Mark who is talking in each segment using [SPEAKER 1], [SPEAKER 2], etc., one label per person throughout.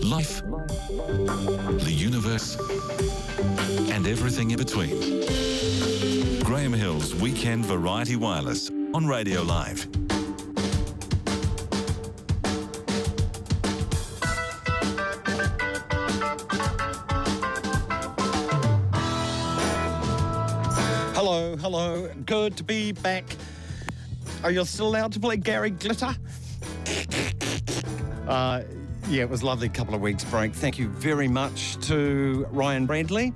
[SPEAKER 1] life, the universe, and everything in between. Graham Hill's Weekend Variety Wireless on Radio Live.
[SPEAKER 2] Hello, hello. Good to be back. Are you still allowed to play Gary Glitter? Uh, yeah, it was a lovely couple of weeks break. Thank you very much to Ryan Bradley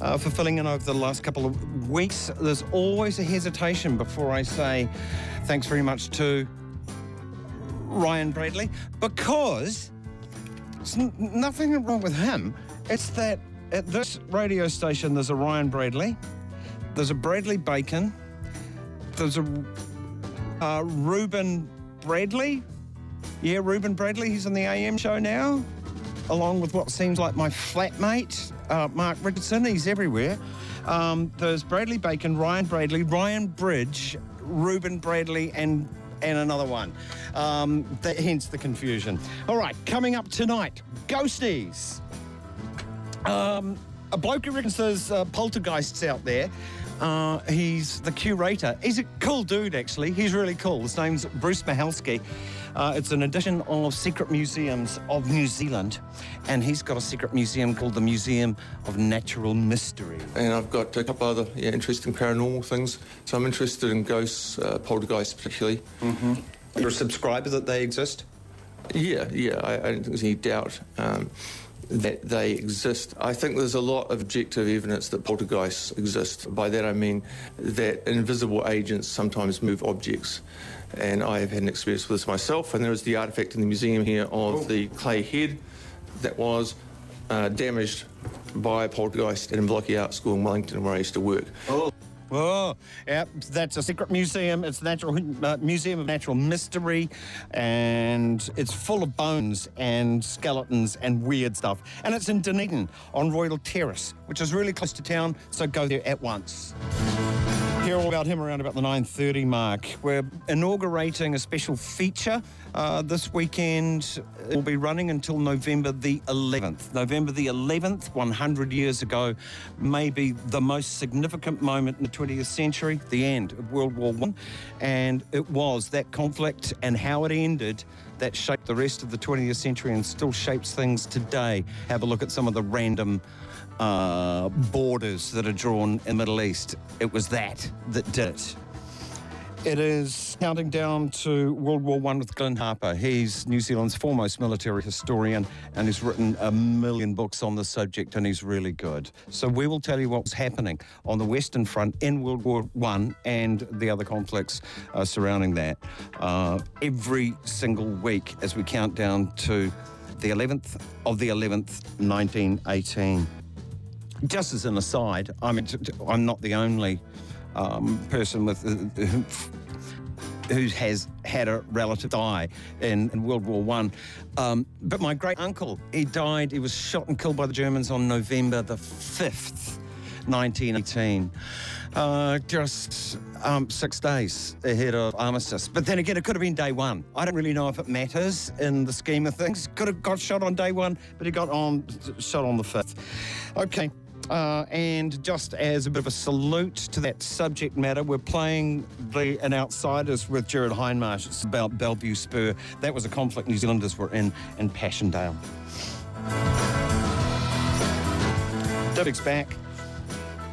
[SPEAKER 2] uh, for filling in over the last couple of weeks. There's always a hesitation before I say thanks very much to Ryan Bradley because it's nothing wrong with him. It's that at this radio station there's a Ryan Bradley, there's a Bradley Bacon, there's a uh, Ruben Bradley. Yeah, Ruben Bradley. He's on the AM show now, along with what seems like my flatmate, uh, Mark Richardson. He's everywhere. Um, there's Bradley Bacon, Ryan Bradley, Ryan Bridge, Ruben Bradley, and and another one. Um, that, hence the confusion. All right, coming up tonight, Ghosties. Um, a bloke who reckons there's uh, poltergeists out there. Uh, he's the curator. He's a cool dude, actually. He's really cool. His name's Bruce Mahalski. Uh, it's an edition of Secret Museums of New Zealand, and he's got a secret museum called the Museum of Natural Mystery.
[SPEAKER 3] and I've got a couple other yeah, interesting paranormal things. So I'm interested in ghosts, uh, poltergeists particularly.
[SPEAKER 2] You're a subscriber that they exist?
[SPEAKER 3] Yeah, yeah, I, I don't think there's any doubt um, that they exist. I think there's a lot of objective evidence that poltergeists exist. By that I mean that invisible agents sometimes move objects. And I have had an experience with this myself. And there is the artifact in the museum here of the clay head that was uh, damaged by a poltergeist at Inverlochy Art School in Wellington, where I used to work.
[SPEAKER 2] Oh, yeah, that's a secret museum. It's natural uh, museum of natural mystery, and it's full of bones and skeletons and weird stuff. And it's in Dunedin on Royal Terrace, which is really close to town. So go there at once. Hear all about him around about the 9:30 mark. We're inaugurating a special feature uh, this weekend. It will be running until November the 11th. November the 11th, 100 years ago, may be the most significant moment in the 20th century, the end of World War One, and it was that conflict and how it ended that shaped the rest of the 20th century and still shapes things today. Have a look at some of the random uh, borders that are drawn in the Middle East. It was that that did it. It is counting down to World War One with Glyn Harper. He's New Zealand's foremost military historian and he's written a million books on the subject and he's really good. So we will tell you what's happening on the Western Front in World War One and the other conflicts uh, surrounding that uh, every single week as we count down to the 11th of the 11th, 1918 just as an aside, I mean, I'm not the only um, person with uh, who, who has had a relative die in, in World War One. Um, but my great uncle, he died. He was shot and killed by the Germans on November the fifth, 1918. Uh, just um, six days ahead of armistice. But then again, it could have been day one. I don't really know if it matters in the scheme of things. Could have got shot on day one, but he got on shot on the fifth. Okay. Uh, and just as a bit of a salute to that subject matter, we're playing the an Outsiders with Jared Hindmarsh. It's about Bellevue Spur. That was a conflict New Zealanders were in in Passchendaele. David's back.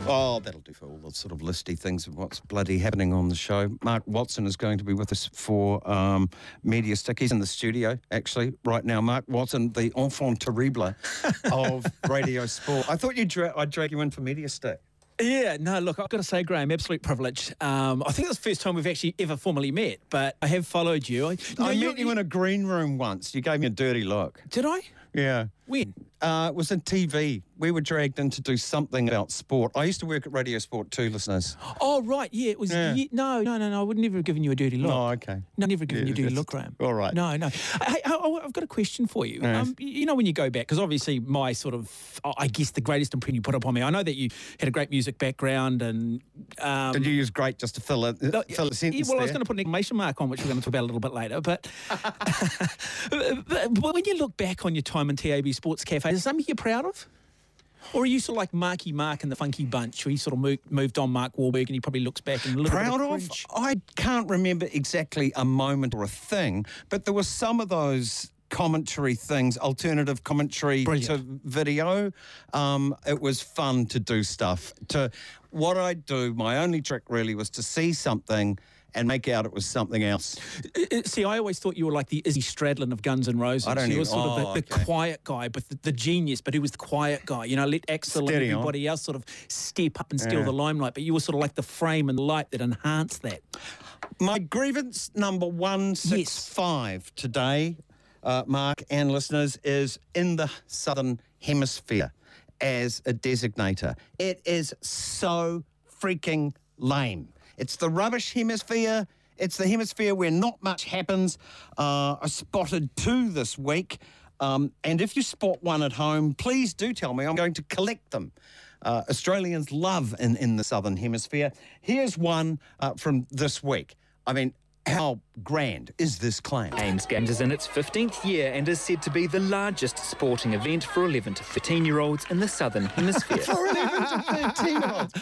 [SPEAKER 2] Oh, that'll do for all sort of listy things of what's bloody happening on the show. Mark Watson is going to be with us for um, Media Stick. He's in the studio, actually, right now. Mark Watson, the enfant terrible of radio sport. I thought you'd dra- I'd drag you in for Media Stick.
[SPEAKER 4] Yeah, no, look, I've got to say, Graham, absolute privilege. Um, I think it's the first time we've actually ever formally met, but I have followed you. I,
[SPEAKER 2] I
[SPEAKER 4] you-
[SPEAKER 2] met you in a green room once. You gave me a dirty look.
[SPEAKER 4] Did I?
[SPEAKER 2] Yeah.
[SPEAKER 4] When?
[SPEAKER 2] Uh, it was in TV. We were dragged in to do something about sport. I used to work at Radio Sport too, listeners.
[SPEAKER 4] Oh, right, yeah, it was.
[SPEAKER 2] Yeah.
[SPEAKER 4] ye- no, no, no, no, I would never have given you a dirty look.
[SPEAKER 2] Oh, okay.
[SPEAKER 4] No, never given
[SPEAKER 2] Yeah,
[SPEAKER 4] you a dirty look, Graham.
[SPEAKER 2] all right.
[SPEAKER 4] No, no. Hey, I, I, I've got a question for you.
[SPEAKER 2] Yes.
[SPEAKER 4] Um, you know, when you go back, because obviously my sort of, I guess the greatest impression you put upon me, I know that you had a great music background and. Um,
[SPEAKER 2] Did you use great just to fill it,
[SPEAKER 4] No,
[SPEAKER 2] fill a
[SPEAKER 4] yeah,
[SPEAKER 2] sentence
[SPEAKER 4] well, I was going to put an exclamation mark on, which we're going to talk about a little bit later. But, but when you look back on your time in TAB Sports Cafe. Is something you're proud of? Or are you sort of like Marky Mark and the Funky Bunch, where he sort of moved, moved on Mark Wahlberg and he probably looks back and a little
[SPEAKER 2] proud
[SPEAKER 4] bit of
[SPEAKER 2] of?
[SPEAKER 4] cringe?
[SPEAKER 2] I can't remember exactly a moment or a thing, but there were some of those commentary things, alternative commentary
[SPEAKER 4] Brilliant.
[SPEAKER 2] to video. Um, it was fun to do stuff. To what I do, my only trick really was to see something and make out it was something else.
[SPEAKER 4] See, I always thought you were like the Izzy Stradlin of Guns N' Roses.
[SPEAKER 2] I don't
[SPEAKER 4] you were sort of
[SPEAKER 2] oh,
[SPEAKER 4] the, the
[SPEAKER 2] okay.
[SPEAKER 4] quiet guy, but the, the genius, but who was the quiet guy? You know, let Axel
[SPEAKER 2] Steady
[SPEAKER 4] and
[SPEAKER 2] on.
[SPEAKER 4] everybody else sort of step up and steal
[SPEAKER 2] Yeah.
[SPEAKER 4] the limelight. But you were sort of like the frame and light that enhanced that.
[SPEAKER 2] My grievance number 165 today, uh, Mark and listeners, is in the Southern Hemisphere as a designator. It is so freaking lame. It's the rubbish hemisphere. It's the hemisphere where not much happens. Uh, I spotted two this week. Um, and if you spot one at home, please do tell me. I'm going to collect them. Uh, Australians love in, in the Southern Hemisphere. Here's one uh, from this week. I mean, how grand is this claim?
[SPEAKER 5] AIMS Games is in its 15th year and is said to be the largest sporting event for 11 to 13 year olds in the Southern Hemisphere.
[SPEAKER 2] For 11 to 13 year olds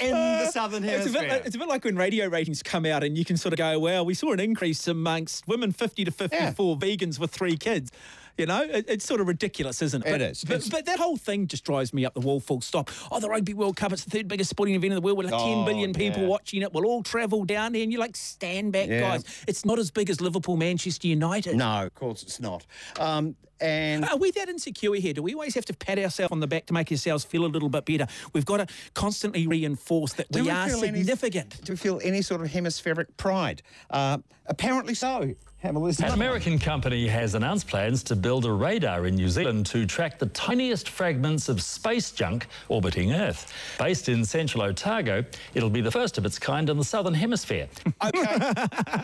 [SPEAKER 2] in the uh, Southern
[SPEAKER 4] It's a,
[SPEAKER 2] Hemisphere.
[SPEAKER 4] bit, like- it's a bit like when radio ratings come out and you can sort of go, well, we saw an increase amongst women 50 to 54, vegans with three kids. You know, it, it's sort of ridiculous, isn't it?
[SPEAKER 2] It
[SPEAKER 4] But-
[SPEAKER 2] is.
[SPEAKER 4] But, but that whole thing just drives me up the wall full stop. Oh, the Rugby World Cup, it's the third biggest sporting event in the world with like 10
[SPEAKER 2] Oh,
[SPEAKER 4] billion people
[SPEAKER 2] yeah.
[SPEAKER 4] watching it. We'll all travel down there and you're like, stand back,
[SPEAKER 2] Yeah.
[SPEAKER 4] guys. It's not as big as Liverpool, Manchester United.
[SPEAKER 2] no, of course it's not. Um, and
[SPEAKER 4] Are we that insecure here? Do we always have to pat ourselves on the back to make ourselves feel a little bit better? We've got to constantly reinforce that
[SPEAKER 2] do
[SPEAKER 4] we, are
[SPEAKER 2] feel any-
[SPEAKER 4] significant.
[SPEAKER 2] do we feel any sort of hemispheric pride? Uh, apparently so. Have a listen.
[SPEAKER 6] An American company has announced plans to build a radar in New Zealand to track the tiniest fragments of space junk orbiting Earth. Based in Central Otago, it'll be the first of its kind in the Southern Hemisphere.
[SPEAKER 2] Okay.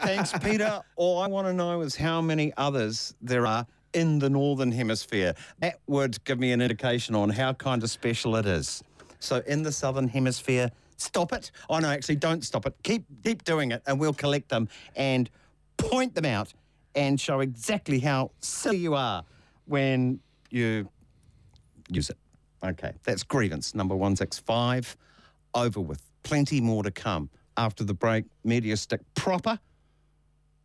[SPEAKER 2] Thanks, Peter. All I want to know is how many others there are in the Northern Hemisphere. That would give me an indication on how kind of special it is. So, in the Southern Hemisphere, stop it. Oh, no, actually, don't stop it. Keep, keep doing it, and we'll collect them and point them out and show exactly how silly you are when you use it. Okay, that's grievance number 165. Over with. Plenty more to come after the break. Media stick proper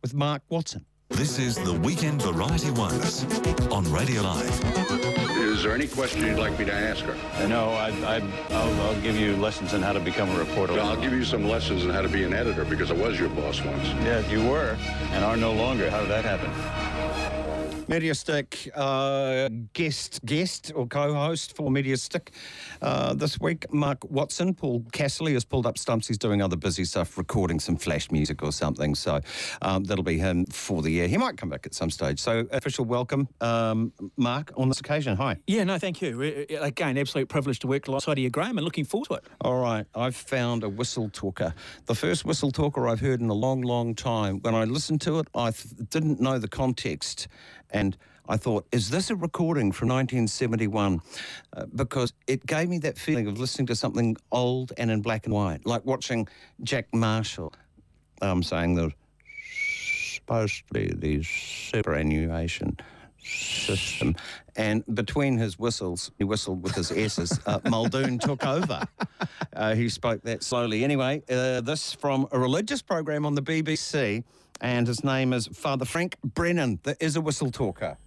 [SPEAKER 2] with Mark Watson.
[SPEAKER 1] This is the Weekend Variety Wireless on Radio Live.
[SPEAKER 7] Is there any question you'd like me to ask her?
[SPEAKER 8] Uh, no, I, I, I'll, I'll give you lessons on how to become a reporter.
[SPEAKER 7] I'll give you some lessons on how to be an editor because I was your boss once.
[SPEAKER 8] Yeah, you were and are no longer. How did that happen?
[SPEAKER 2] Media Stick uh, guest guest or co-host for Media Stick uh, this week, Mark Watson. Paul Casserly has pulled up stumps. He's doing other busy stuff, recording some flash music or something. So um, that'll be him for the year. He might come back at some stage. So official welcome, um, Mark, on this occasion. Hi.
[SPEAKER 4] Yeah, no, thank you. Uh, Again, absolute privilege to work alongside of you, Graham, and looking forward to it.
[SPEAKER 2] All right, I've found a whistle talker. The first whistle talker I've heard in a long, long time. When I listened to it, I th- didn't know the context. And I thought, is this a recording from 1971? Uh, because it gave me that feeling of listening to something old and in black and white, like watching Jack Marshall um, saying the supposed to be the superannuation system. And between his whistles, he whistled with his S's, uh, Muldoon took over. Uh, he spoke that slowly. Anyway, uh, this from a religious program on the BBC, and his name is Father Frank Brennan. There is a whistle talker.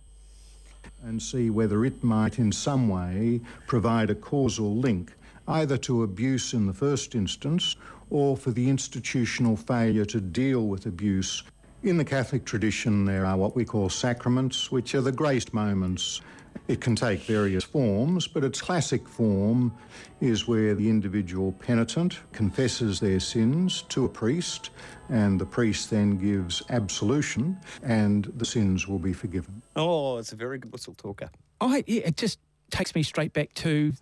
[SPEAKER 9] and see whether it might in some way provide a causal link either to abuse in the first instance or for the institutional failure to deal with abuse. In the Catholic tradition, there are what we call sacraments, which are the grace moments. It can take various forms, but its classic form is where the individual penitent confesses their sins to a priest, and the priest then gives absolution, and the sins will be forgiven.
[SPEAKER 2] Oh, it's a very good whistle talker.
[SPEAKER 4] Oh, yeah, it just takes me straight back to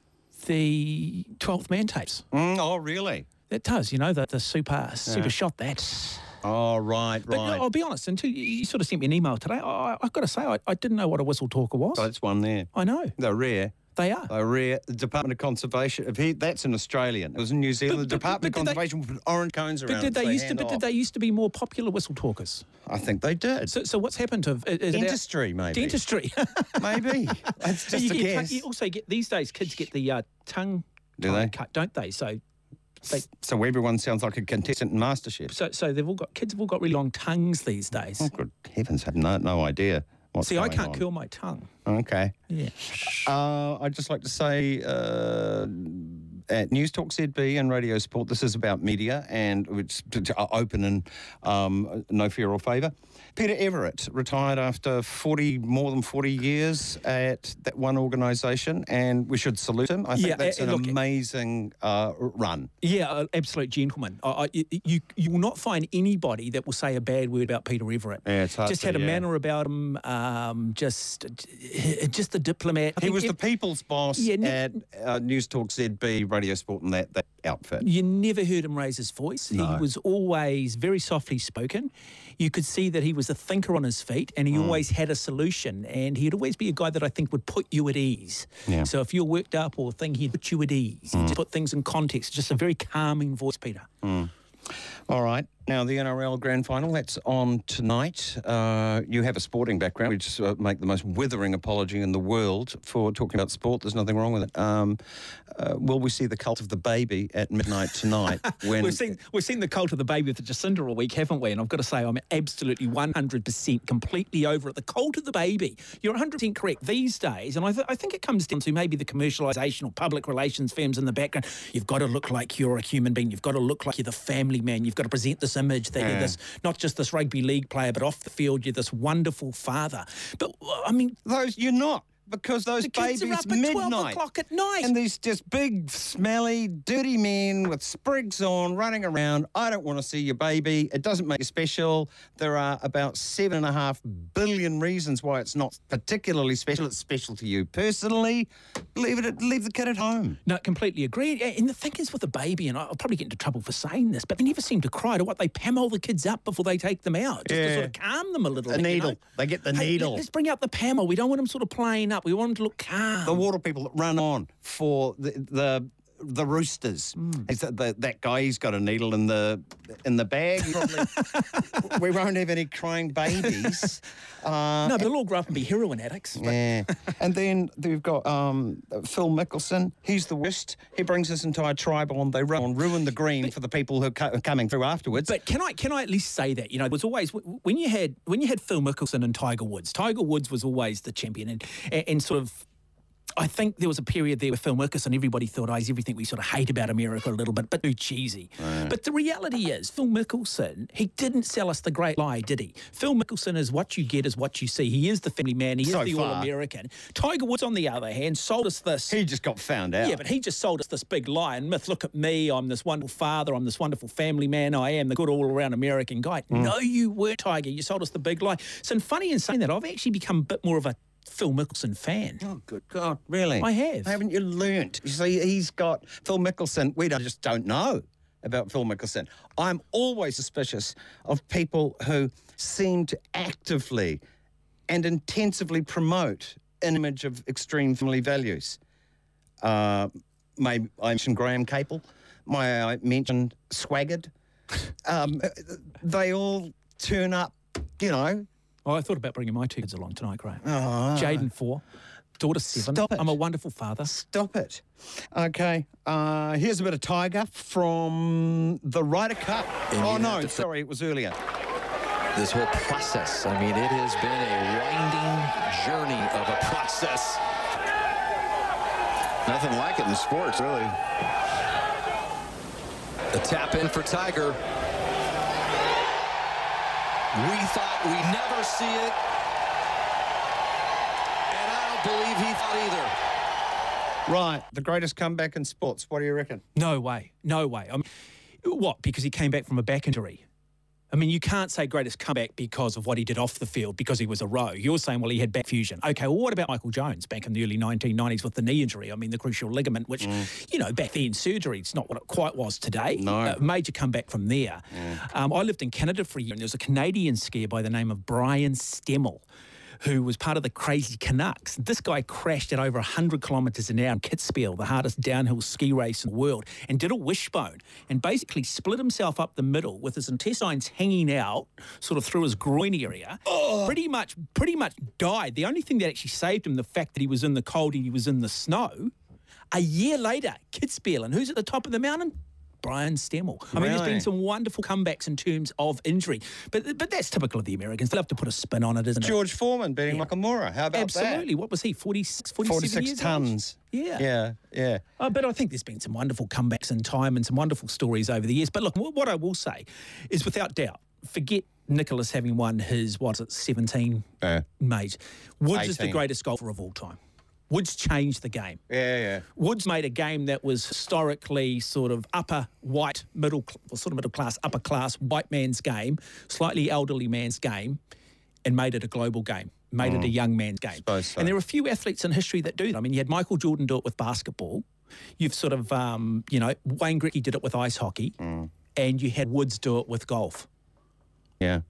[SPEAKER 4] the 12th man tapes.
[SPEAKER 2] Mm, oh, really?
[SPEAKER 4] It does, you know, the, the super super shot that.
[SPEAKER 2] Oh, right,
[SPEAKER 4] But
[SPEAKER 2] right.
[SPEAKER 4] I'll be honest, until you, you sort of sent me an email today, I, I've got to say, I, I didn't know what a whistle talker was.
[SPEAKER 2] Oh, that's one there.
[SPEAKER 4] I know.
[SPEAKER 2] They're rare.
[SPEAKER 4] They are.
[SPEAKER 2] They're rare. The Department of Conservation. If he, that's an Australian. It was in New Zealand. the Department
[SPEAKER 4] but
[SPEAKER 2] of
[SPEAKER 4] did they-
[SPEAKER 2] Conservation put orange cones around.
[SPEAKER 4] But did
[SPEAKER 2] it,
[SPEAKER 4] they used to? But did they used to be more popular whistle talkers?
[SPEAKER 2] I think they did.
[SPEAKER 4] So, so what's happened to is it our-
[SPEAKER 2] Dentistry, maybe.
[SPEAKER 4] Dentistry.
[SPEAKER 2] Maybe. That's just
[SPEAKER 4] you,
[SPEAKER 2] a guess.
[SPEAKER 4] you also get these days kids get the uh, tongue
[SPEAKER 2] Do they?
[SPEAKER 4] cut, don't they? So. They,
[SPEAKER 2] So everyone sounds like a contestant in MasterChef.
[SPEAKER 4] so, so they've all got kids have all got really long tongues these days.
[SPEAKER 2] Oh, good heavens, I have no, no idea. What's
[SPEAKER 4] See, I can't
[SPEAKER 2] on.
[SPEAKER 4] curl my tongue.
[SPEAKER 2] Okay.
[SPEAKER 4] Yeah.
[SPEAKER 2] Uh, I'd just like to say uh, at News Talk ZB and Radio Sport, this is about media and it's open and um, no fear or favour. Peter Everett retired after 40, more than 40 years at that one organisation, and we should salute him. I think
[SPEAKER 4] Yeah,
[SPEAKER 2] that's
[SPEAKER 4] uh,
[SPEAKER 2] an
[SPEAKER 4] look,
[SPEAKER 2] amazing uh, run.
[SPEAKER 4] Yeah, uh, absolute gentleman. I, I, you you will not find anybody that will say a bad word about Peter Everett.
[SPEAKER 2] Yeah, it's hard
[SPEAKER 4] just
[SPEAKER 2] to,
[SPEAKER 4] had a
[SPEAKER 2] yeah.
[SPEAKER 4] manner about him. Um, just just the diplomat. I
[SPEAKER 2] He was the people's boss
[SPEAKER 4] Yeah, ne-
[SPEAKER 2] at uh, News Talk ZB, Radio Sport, and that, that outfit.
[SPEAKER 4] You never heard him raise his voice. He was always very softly spoken. You could see that he was a thinker on his feet and he
[SPEAKER 2] Mm.
[SPEAKER 4] always had a solution. And he'd always be a guy that I think would put you at ease.
[SPEAKER 2] Yeah. Mm.
[SPEAKER 4] So if you're worked up or thing, he'd put you at ease. He'd just put things in context. Just a very calming voice, Peter.
[SPEAKER 2] All right. Now, the NRL Grand Final, that's on tonight. Uh, you have a sporting background. We just uh, make the most withering apology in the world for talking about sport. There's nothing wrong with it. Um, uh, will we see the cult of the baby at midnight tonight? when
[SPEAKER 4] We've seen we've seen the cult of the baby with the Jacinda all week, haven't we? And I've got to say, I'm absolutely 100% completely over it. The cult of the baby. You're 100% correct. These days, and I, th- I think it comes down to maybe the commercialisation or public relations firms in the background. You've got to look like you're a human being. You've got to look like you're the family man. You've got to present this image that you're
[SPEAKER 2] hmm.
[SPEAKER 4] this not just this rugby league player, but off the field you're this wonderful father. But I mean,
[SPEAKER 2] those you're not because those
[SPEAKER 4] The kids
[SPEAKER 2] babies
[SPEAKER 4] are up at 12
[SPEAKER 2] midnight
[SPEAKER 4] o'clock at night.
[SPEAKER 2] and these just big smelly dirty men with sprigs on running around i don't want to see your baby it doesn't make you special there are about seven and a half billion reasons why it's not particularly special it's special to you personally leave it at, leave the kid at home
[SPEAKER 4] No, completely agree. And the thing is with a baby, and I'll probably get into trouble for saying this, but they never seem to cry. To what they pamol the kids up before they take them out, just to sort of calm them a little.
[SPEAKER 2] The
[SPEAKER 4] bit, you
[SPEAKER 2] needle.
[SPEAKER 4] know?
[SPEAKER 2] They get the
[SPEAKER 4] Hey,
[SPEAKER 2] needle.
[SPEAKER 4] Let's bring out the pamol. We don't want them sort of playing up. We want them to look calm.
[SPEAKER 2] the water people that run on for the the, the roosters. Is that the, that guy? He's got a needle in the in the bag. We won't have any crying babies. Uh,
[SPEAKER 4] no, but they'll all grow up and be heroin addicts. but-
[SPEAKER 2] yeah, and then we've got um, Phil Mickelson. He's the worst. He brings his entire tribe on. They run on, ruin the green for the people who are co- coming through afterwards.
[SPEAKER 4] But can I can I at least say that you know it was always when you had when you had Phil Mickelson and Tiger Woods. Tiger Woods was always the champion, and and, and sort of. I think there was a period there with Phil Mickelson, everybody thought, oh, he's everything we sort of hate about America a little bit, but too cheesy. But the reality is, Phil Mickelson, he didn't sell us the great lie, did he? Phil Mickelson is what you get is what you see. He is the family man. He
[SPEAKER 2] So
[SPEAKER 4] is the
[SPEAKER 2] far.
[SPEAKER 4] All-American. Tiger Woods, on the other hand, sold us this.
[SPEAKER 2] he just got found out.
[SPEAKER 4] Yeah, but he just sold us this big lie and myth. Look at me. I'm this wonderful father. I'm this wonderful family man. I am the good all around American guy.
[SPEAKER 2] Mm.
[SPEAKER 4] No, you weren't, Tiger. You sold us the big lie. So, funny in saying that, I've actually become a bit more of a Phil Mickelson fan.
[SPEAKER 2] Oh, good God, really?
[SPEAKER 4] I have.
[SPEAKER 2] Haven't you learnt? You see, he's got Phil Mickelson. We don't, just don't know about Phil Mickelson. I'm always suspicious of people who seem to actively and intensively promote an image of extreme family values. Uh, I mentioned Graham Capill. May I mentioned Swaggart? um, they all turn up, you know,
[SPEAKER 4] Oh, I thought about bringing my two kids along tonight, Graham.
[SPEAKER 2] Oh.
[SPEAKER 4] Jaden, four. Daughter, seven.
[SPEAKER 2] Stop it.
[SPEAKER 4] I'm a wonderful father.
[SPEAKER 2] Stop it. Okay. Uh, here's a bit of Tiger from the Ryder Cup.
[SPEAKER 10] And
[SPEAKER 2] oh, no,
[SPEAKER 10] have
[SPEAKER 2] sorry, it was earlier.
[SPEAKER 10] This whole process, I mean, it has been a winding journey of a process.
[SPEAKER 11] Nothing like it in sports, really.
[SPEAKER 10] The tap in for Tiger. We thought we'd never see it. And I don't believe he thought either.
[SPEAKER 2] Right, the greatest comeback in sports. What do you reckon?
[SPEAKER 4] No way. No way. I mean, what? Because he came back from a back injury. I mean, you can't say greatest comeback because of what he did off the field because he was a row. You're saying, well, he had back fusion. Okay, well, what about Michael Jones back in the early 1990s with the knee injury? I mean, the crucial ligament, which, you know, back then surgery, it's not what it quite was today.
[SPEAKER 2] No.
[SPEAKER 4] Uh, major comeback from there. Um, I lived in Canada for a year, and there was a Canadian skier by the name of Brian Stemmle who was part of the crazy Canucks. This guy crashed at over 100 kilometres an hour in Kitzbühel, the hardest downhill ski race in the world, and did a wishbone and basically split himself up the middle with his intestines hanging out, sort of through his groin area. Pretty much, pretty much died. The only thing that actually saved him, the fact that he was in the cold and he was in the snow. A year later, Kitzbühel, and who's at the top of the mountain? Brian Stemmle. I mean, there's been some wonderful comebacks in terms of injury, but but that's typical of the Americans. They love to put a spin on it, isn't it?
[SPEAKER 2] George Foreman beating Nakamura. How about
[SPEAKER 4] Absolutely. What was he? 46,
[SPEAKER 2] 46
[SPEAKER 4] years
[SPEAKER 2] tons.
[SPEAKER 4] Yeah.
[SPEAKER 2] Yeah, yeah.
[SPEAKER 4] Uh, but I think there's been some wonderful comebacks in time and some wonderful stories over the years. But look, what I will say is without doubt, forget Nicklaus having won his, what's it, 17
[SPEAKER 2] Yeah.
[SPEAKER 4] mate. Woods is the greatest golfer of all time. Woods changed the game.
[SPEAKER 2] Yeah, yeah.
[SPEAKER 4] Woods made a game that was historically sort of upper white, middle, well, sort of middle class, upper class white man's game, slightly elderly man's game, and made it a global game. Made it a young man's game.
[SPEAKER 2] So.
[SPEAKER 4] And there are a few athletes in history that do that. I mean, you had Michael Jordan do it with basketball. You've sort of, um, you know, Wayne Gretzky did it with ice hockey, and you had Woods do it with golf.
[SPEAKER 2] Yeah.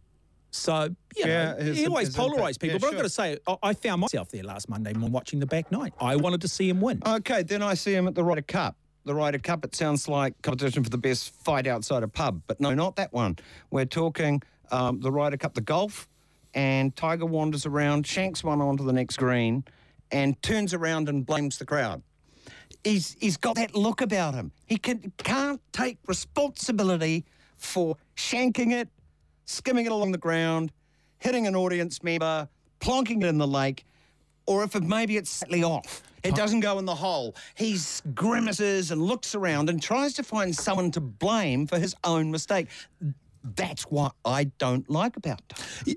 [SPEAKER 4] So, you
[SPEAKER 2] Yeah,
[SPEAKER 4] know, he always polarised people.
[SPEAKER 2] Yeah,
[SPEAKER 4] but I've got to say, I, I found myself there last Monday morning watching the back nine. I wanted to see him win.
[SPEAKER 2] Okay, then I see him at the Ryder Cup. The Ryder Cup, it sounds like competition for the best fight outside a pub, but no, not that one. We're talking um, the Ryder Cup, the golf, and Tiger wanders around, shanks one onto the next green, and turns around and blames the crowd. He's he's got that look about him. He can, can't take responsibility for shanking it, skimming it along the ground, hitting an audience member, plonking it in the lake, or if it, maybe it's slightly off. It doesn't go in the hole. He grimaces and looks around and tries to find someone to blame for his own mistake. That's what I don't like about.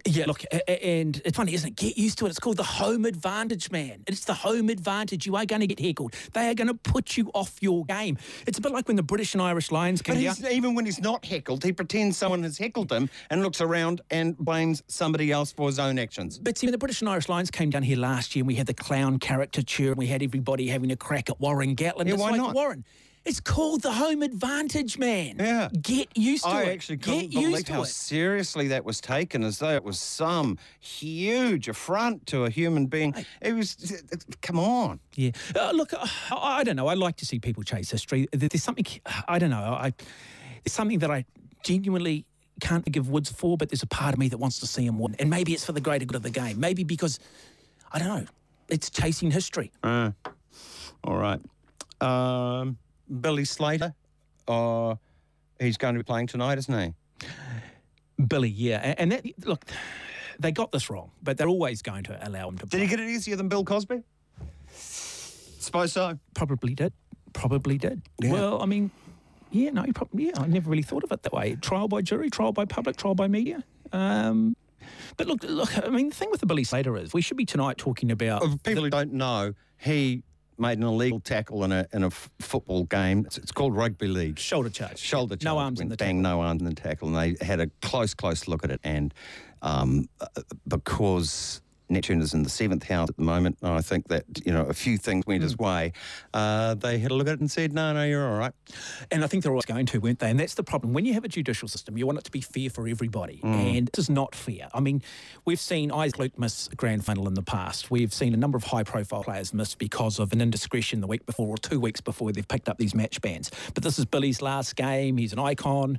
[SPEAKER 4] Yeah, look, and it's funny, isn't it? Get used to it. It's called the home advantage, man. It's the home advantage. You are going to get heckled. They are going to put you off your game. It's a bit like when the British and Irish Lions
[SPEAKER 2] But
[SPEAKER 4] came down.
[SPEAKER 2] even when he's not heckled, he pretends someone has heckled him and looks around and blames somebody else for his own actions.
[SPEAKER 4] But see, when the British and Irish Lions came down here last year and we had the clown caricature and we had everybody having a crack at Warren Gatland.
[SPEAKER 2] Yeah,
[SPEAKER 4] it's
[SPEAKER 2] why
[SPEAKER 4] like,
[SPEAKER 2] not?
[SPEAKER 4] Warren, it's called the home advantage, man.
[SPEAKER 2] Yeah.
[SPEAKER 4] Get used to
[SPEAKER 2] I
[SPEAKER 4] it.
[SPEAKER 2] I actually
[SPEAKER 4] Get
[SPEAKER 2] couldn't
[SPEAKER 4] used
[SPEAKER 2] believe how
[SPEAKER 4] it.
[SPEAKER 2] seriously that was taken, as though it was some huge affront to a human being. It was, come on.
[SPEAKER 4] Yeah. Uh, look, uh, I, I don't know. I like to see people chase history. There's something, I don't know. I, there's something that I genuinely can't forgive Woods for, but there's a part of me that wants to see him win. And maybe it's for the greater good of the game. Maybe because, I don't know, it's chasing history.
[SPEAKER 2] Uh, all right. Um, Billy Slater, uh, he's going to be playing tonight, isn't he?
[SPEAKER 4] Billy, yeah. And that, look, they got this wrong, but they're always going to allow him to
[SPEAKER 2] Did he get it easier than Bill Cosby? Suppose so.
[SPEAKER 4] Probably did. Probably did.
[SPEAKER 2] Yeah.
[SPEAKER 4] Well, I mean, yeah, no, probably, yeah, I never really thought of it that way. Trial by jury, trial by public, trial by media. Um, but look, look. I mean, the thing with the Billy Slater is we should be tonight talking about.
[SPEAKER 2] People who don't know, he made an illegal tackle in a in a f- football game. It's, it's called rugby league.
[SPEAKER 4] Shoulder charge.
[SPEAKER 2] Shoulder charge.
[SPEAKER 4] No arms in the
[SPEAKER 2] bang, no arms in the tackle, and they had a close, close look at it. And um, uh, because Neptune is in the seventh house at the moment, and I think that you know a few things went
[SPEAKER 4] Hmm.
[SPEAKER 2] his way. Uh, they had a look at it and said, "No, no, you're all right."
[SPEAKER 4] And I think they're always going to, weren't they? And that's the problem. When you have a judicial system, you want it to be fair for everybody. And this is not fair. I mean, we've seen Isaac Luke miss a grand final in the past. We've seen a number of high profile players miss because of an indiscretion the week before or two weeks before they've picked up these match bans. But this is Billy's last game. He's an icon.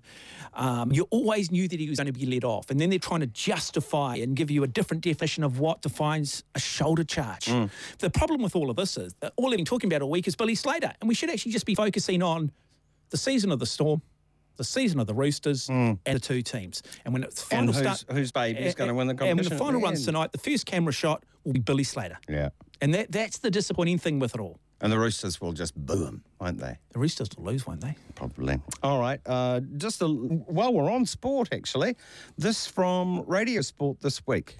[SPEAKER 4] Um, you always knew that he was going to be let off. And then they're trying to justify and give you a different definition of what defines a shoulder charge. The problem with all of this is that all they've been talking about all week is Billy Slater. And we should actually just be focusing on the season of the Storm, the season of the Roosters, and the two teams. And when it's
[SPEAKER 2] And
[SPEAKER 4] final
[SPEAKER 2] whose-
[SPEAKER 4] start,
[SPEAKER 2] whose baby's gonna win the competition?
[SPEAKER 4] And when the final
[SPEAKER 2] the
[SPEAKER 4] runs
[SPEAKER 2] end.
[SPEAKER 4] tonight, the first camera shot will be Billy Slater.
[SPEAKER 2] Yeah.
[SPEAKER 4] And that, that's the disappointing thing with it all.
[SPEAKER 2] And the Roosters will just boo him, won't they?
[SPEAKER 4] The Roosters will lose, won't they?
[SPEAKER 2] Probably. All right. Uh, just a, while we're on sport, actually, this from Radio Sport this week.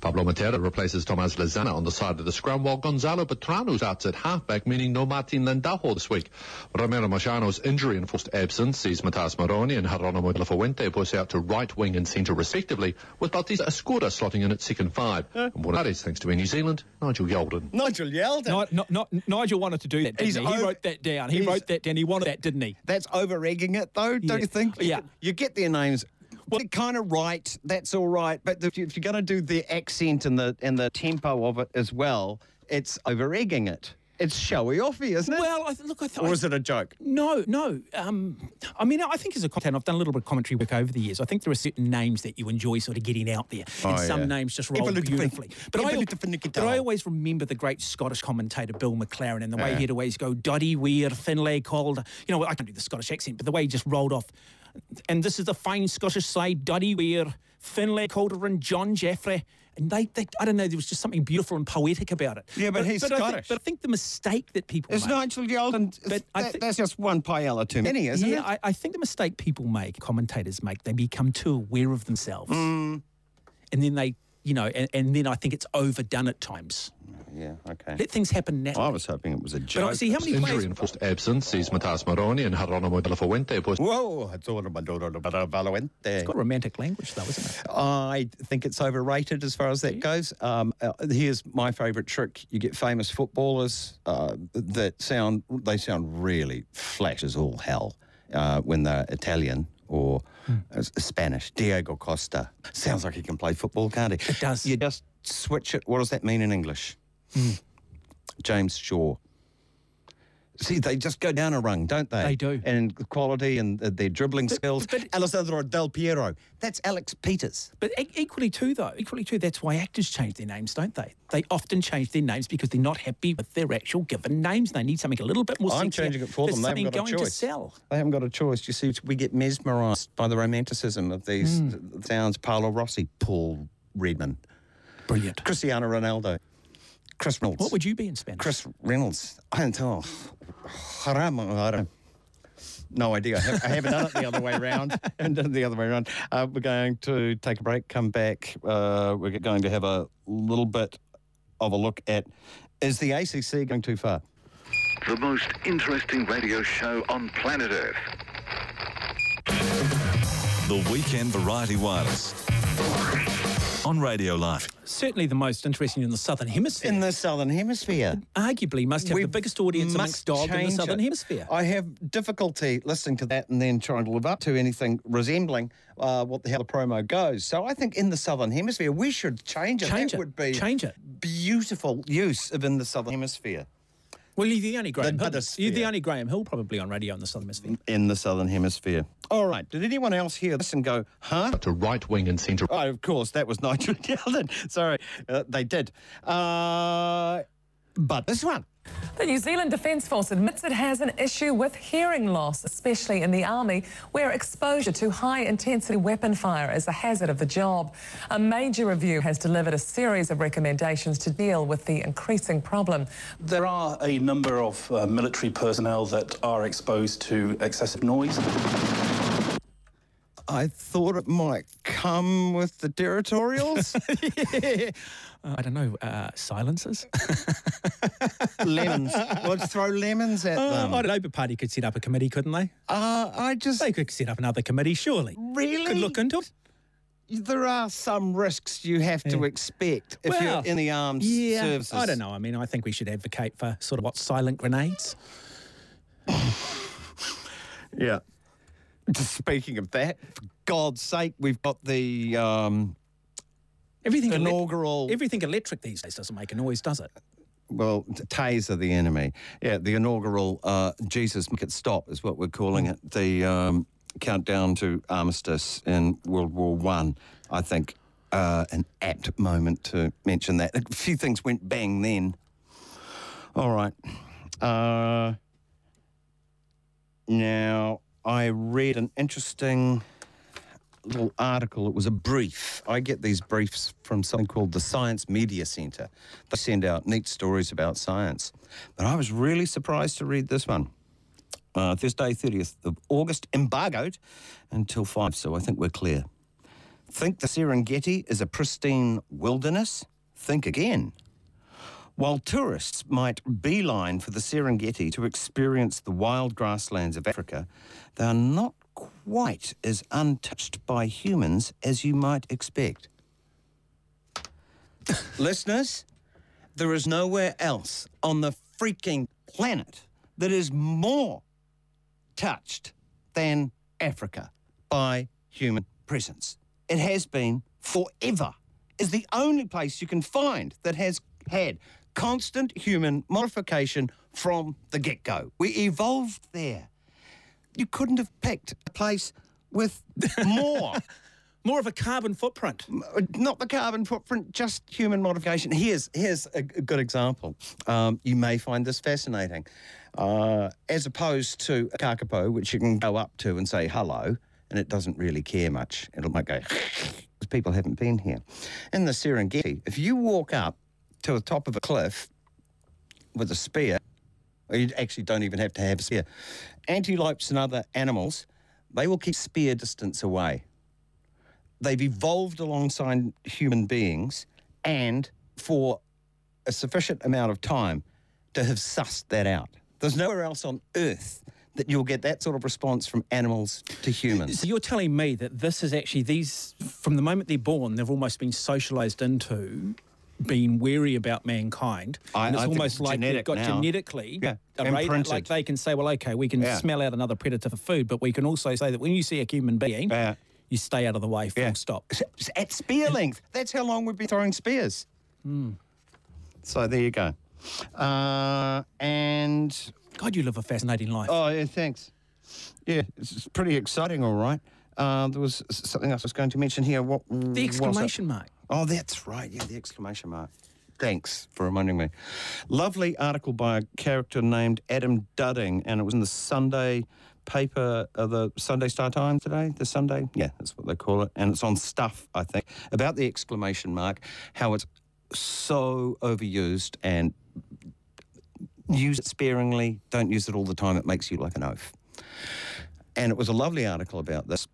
[SPEAKER 12] Pablo Matera replaces Tomas Lezana on the side of the scrum, while Gonzalo Bertranou starts at halfback, meaning no Martin Landajo this week. Ramiro Moyano's injury and forced absence sees Matas Moroni and Geronimo de la Fuente push out to right wing and centre respectively, with Bautista Ezcurra slotting in at second five. And Buenos Aires, thanks to Air New Zealand, Nigel Yalden.
[SPEAKER 2] Nigel Yalden.
[SPEAKER 4] Not, not, not, Nigel wanted to do that. Didn't
[SPEAKER 2] He's
[SPEAKER 4] he? he wrote that down. He wrote that down. He wanted that, didn't he?
[SPEAKER 2] That's over egging it, though, don't
[SPEAKER 4] Yeah.
[SPEAKER 2] you think?
[SPEAKER 4] Yeah.
[SPEAKER 2] You get their names Well, kind of right. That's all right. But if you- if you're going to do the accent and the and the tempo of it as well, it's over egging it. It's showy offy, isn't it?
[SPEAKER 4] Well, I, look, I thought.
[SPEAKER 2] or is it a joke?
[SPEAKER 4] No, no. Um, I mean, I think as a content, I've done a little bit of commentary work over the years. I think there are certain names that you enjoy sort of getting out there, and
[SPEAKER 2] Oh,
[SPEAKER 4] some
[SPEAKER 2] yeah.
[SPEAKER 4] names just roll beautifully. But I, but I always remember the great Scottish commentator Bill McLaren and the way
[SPEAKER 2] Yeah.
[SPEAKER 4] he'd always go, Doddie Weir, Finlay Calder. You know, I can't do the Scottish accent, but the way he just rolled off. And this is the fine Scottish side, Doddie Weir, Finlay Calder, and John Jeffrey. And they, they, I don't know, there was just something beautiful and poetic about it.
[SPEAKER 2] Yeah, but he's
[SPEAKER 4] I think-
[SPEAKER 2] Scottish.
[SPEAKER 4] but I think the mistake that people
[SPEAKER 2] It's
[SPEAKER 4] make,
[SPEAKER 2] Nigel Yalden.
[SPEAKER 4] But I
[SPEAKER 2] that, that's just one paella too many, isn't
[SPEAKER 4] yeah,
[SPEAKER 2] it?
[SPEAKER 4] I, I think the mistake people make, commentators make, they become too aware of themselves.
[SPEAKER 2] Mm.
[SPEAKER 4] And then they, you know, and, and then I think it's overdone at times.
[SPEAKER 2] Yeah, okay.
[SPEAKER 4] Let things happen naturally.
[SPEAKER 2] I was hoping it was a joke.
[SPEAKER 4] I see how many
[SPEAKER 12] Injury
[SPEAKER 4] players.
[SPEAKER 12] enforced absence sees Matas Moroni and Geronimo de la Fuente post
[SPEAKER 2] Whoa, it's all about Valorant
[SPEAKER 4] It's got romantic language, though, isn't it?
[SPEAKER 2] I think it's overrated as far as that goes. Um, uh, here's my favourite trick: you get famous footballers uh, that sound they sound really flat as all hell uh, when they're Italian or uh, Spanish. Diego Costa sounds like he can play football, can't he?
[SPEAKER 4] It does.
[SPEAKER 2] You just switch it. What does that mean in English? James Shaw. See, they just go down a rung, don't they?
[SPEAKER 4] They do.
[SPEAKER 2] And the quality and their dribbling skills.
[SPEAKER 4] but-
[SPEAKER 2] Alessandro Del Piero. That's Alex Peters.
[SPEAKER 4] But equally too, though, equally too, that's why actors change their names, don't they? They often change their names because they're not happy with their actual given names. They need something a little bit more
[SPEAKER 2] I'm changing it for them. They haven't got a
[SPEAKER 4] going to
[SPEAKER 2] choice.
[SPEAKER 4] sell.
[SPEAKER 2] They haven't got a choice. You see, we get mesmerised by the romanticism of these
[SPEAKER 4] Hmm.
[SPEAKER 2] sounds. Paolo Rossi, Paul Redman,
[SPEAKER 4] Brilliant.
[SPEAKER 2] Cristiano Ronaldo, Chris Reynolds.
[SPEAKER 4] What would you be in Spanish?
[SPEAKER 2] Chris Reynolds. I don't know. Haram. I don't. No idea. I, have, I haven't done it the other way around. And haven't done it the other way around. Uh, we're going to take a break, come back. Uh, we're going to have a little bit of a look at is the ACC going too far?
[SPEAKER 13] The most interesting radio show on planet Earth.
[SPEAKER 1] The Weekend Variety Wireless on Radio Live.
[SPEAKER 4] Certainly the most interesting in the Southern Hemisphere.
[SPEAKER 2] In the Southern Hemisphere.
[SPEAKER 4] Arguably must have
[SPEAKER 2] We
[SPEAKER 4] the biggest audience amongst
[SPEAKER 2] must
[SPEAKER 4] dog in the Southern
[SPEAKER 2] it.
[SPEAKER 4] Hemisphere.
[SPEAKER 2] I have difficulty listening to that and then trying to live up to anything resembling uh, what the hell the promo goes. So I think in the Southern Hemisphere, we should change it.
[SPEAKER 4] Change
[SPEAKER 2] that
[SPEAKER 4] it.
[SPEAKER 2] would be
[SPEAKER 4] Change it.
[SPEAKER 2] beautiful use of in the Southern Hemisphere.
[SPEAKER 4] Well, you're the only Graham Hill. You're the only Graham Hill probably on radio in the Southern Hemisphere.
[SPEAKER 2] In the Southern Hemisphere. All right. Did anyone else hear this and go, huh?
[SPEAKER 12] to right wing and centre.
[SPEAKER 2] Oh, of course, that was Nigel Yalden. Sorry, uh, they did. Uh, but this one.
[SPEAKER 14] The New Zealand Defence Force admits it has an issue with hearing loss, especially in the army, where exposure to high intensity weapon fire is a hazard of the job. A major review has delivered a series of recommendations to deal with the increasing problem.
[SPEAKER 15] There are a number of uh, military personnel that are exposed to excessive noise.
[SPEAKER 2] I thought it might come with the territorials.
[SPEAKER 4] Uh, I don't know, uh, silences?
[SPEAKER 2] lemons. Let's throw lemons at
[SPEAKER 4] Uh,
[SPEAKER 2] them.
[SPEAKER 4] I don't know, party could set up a committee, couldn't they?
[SPEAKER 2] Uh, I just.
[SPEAKER 4] They could set up another committee, surely.
[SPEAKER 2] Really?
[SPEAKER 4] Could look into it.
[SPEAKER 2] There are some risks you have to expect if
[SPEAKER 4] Well,
[SPEAKER 2] you're in the armed
[SPEAKER 4] yeah,
[SPEAKER 2] services.
[SPEAKER 4] I don't know. I mean, I think we should advocate for sort of what silent grenades.
[SPEAKER 2] Yeah. Just speaking of that, for God's sake, we've got the um,
[SPEAKER 4] Everything
[SPEAKER 2] inaugural.
[SPEAKER 4] everything electric these days doesn't make a noise, does it?
[SPEAKER 2] well, taser the enemy. Yeah, the inaugural uh, Jesus Make It Stop is what we're calling it. The um, countdown to armistice in World War One. I, think uh, an apt moment to mention that. A few things went bang then. All right. Uh, now, I read an interesting little article. It was a brief. I get these briefs from something called the Science Media Centre. They send out neat stories about science. But I was really surprised to read this one. Uh, Thursday, 30th of August, embargoed until 5, so I think we're clear. Think the Serengeti is a pristine wilderness? Think again. While tourists might beeline for the Serengeti to experience the wild grasslands of Africa, they are not quite as untouched by humans as you might expect. Listeners, there is nowhere else on the freaking planet that is more touched than Africa by human presence. It has been forever. Is the only place you can find that has had constant human modification from the get go. We evolved there. You couldn't have picked a place with more.
[SPEAKER 4] More of a carbon footprint.
[SPEAKER 2] Not the carbon footprint, just human modification. Here's here's a, good example. Um, you may find this fascinating. Uh, as opposed to a kakapo, which you can go up to and say hello, and it doesn't really care much. It might go, because people haven't been here. In the Serengeti, if you walk up to the top of a cliff with a spear, you actually don't even have to have a spear, antelopes and other animals, they will keep spear distance away they've evolved alongside human beings and for a sufficient amount of time to have sussed that out. There's nowhere else on earth that you'll get that sort of response from animals to humans.
[SPEAKER 4] So you're telling me that this is actually these from the moment they're born, they've almost been socialised into being wary about mankind.
[SPEAKER 2] I-
[SPEAKER 4] and it's
[SPEAKER 2] I
[SPEAKER 4] almost like they've got
[SPEAKER 2] now.
[SPEAKER 4] genetically
[SPEAKER 2] Yeah,
[SPEAKER 4] a radar,
[SPEAKER 2] imprinted.
[SPEAKER 4] like they can say, well, okay, we can
[SPEAKER 2] Yeah.
[SPEAKER 4] smell out another predator for food, but we can also say that when you see a human being, you stay out of the way, full stop.
[SPEAKER 2] At spear length. That's how long we've been throwing spears.
[SPEAKER 4] Hmm.
[SPEAKER 2] So there you go. Uh, and.
[SPEAKER 4] God, you live a fascinating life.
[SPEAKER 2] Oh, yeah, thanks. Yeah, it's it's pretty exciting, all right. Uh, there was something else I was going to mention here. What
[SPEAKER 4] The exclamation mark.
[SPEAKER 2] Oh, that's right. Yeah, the exclamation mark. Thanks for reminding me. Lovely article by a character named Adam Dudding, and it was in the Sunday paper, uh, the Sunday Star Times today. The Sunday, yeah, that's what they call it, and it's on Stuff, I think, about the exclamation mark, how it's so overused and use it sparingly. Don't use it all the time. It makes you like an oaf. And it was a lovely article about this.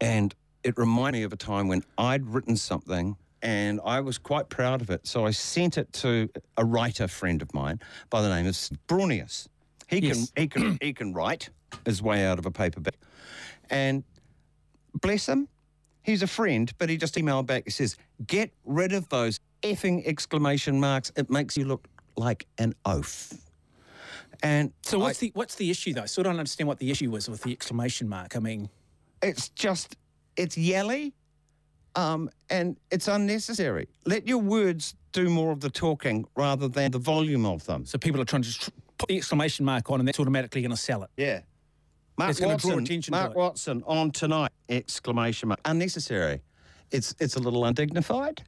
[SPEAKER 2] And it reminded me of a time when I'd written something and I was quite proud of it. So I sent it to a writer friend of mine by the name of Brunius. He
[SPEAKER 4] Yes.
[SPEAKER 2] can he can he can write his way out of a paperback. And bless him, he's a friend, but he just emailed back. He says, "Get rid of those effing exclamation marks. It makes you look like an oaf." And
[SPEAKER 4] So what's the what's the issue though? So I still don't understand what the issue was with the exclamation mark. I mean,
[SPEAKER 2] it's just it's yelly um, and it's unnecessary. Let your words do more of the talking rather than the volume of them.
[SPEAKER 4] So people are trying to just put the exclamation mark on, and that's automatically going to sell it.
[SPEAKER 2] yeah. Mark
[SPEAKER 4] It's
[SPEAKER 2] watson
[SPEAKER 4] draw attention to
[SPEAKER 2] mark watson on tonight exclamation mark. Unnecessary. It's it's a little undignified.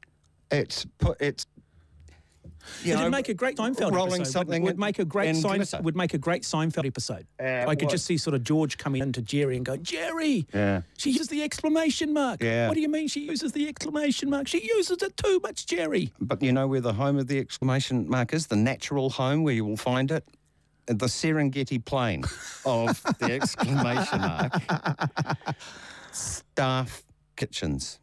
[SPEAKER 2] It's put it's you
[SPEAKER 4] It'd
[SPEAKER 2] know,
[SPEAKER 4] make a great Seinfeld
[SPEAKER 2] rolling
[SPEAKER 4] episode.
[SPEAKER 2] something
[SPEAKER 4] would, would make a great
[SPEAKER 2] in
[SPEAKER 4] Sein,
[SPEAKER 2] glitter.
[SPEAKER 4] would make a great Seinfeld episode. I could just see sort of George coming into Jerry and go, Jerry,
[SPEAKER 2] yeah
[SPEAKER 4] she uses the exclamation mark.
[SPEAKER 2] Yeah.
[SPEAKER 4] What do you mean she uses the exclamation mark? She uses it too much, Jerry.
[SPEAKER 2] But you know where the home of the exclamation mark is? The natural home where you will find it? The Serengeti plain of the exclamation mark. Staff kitchens.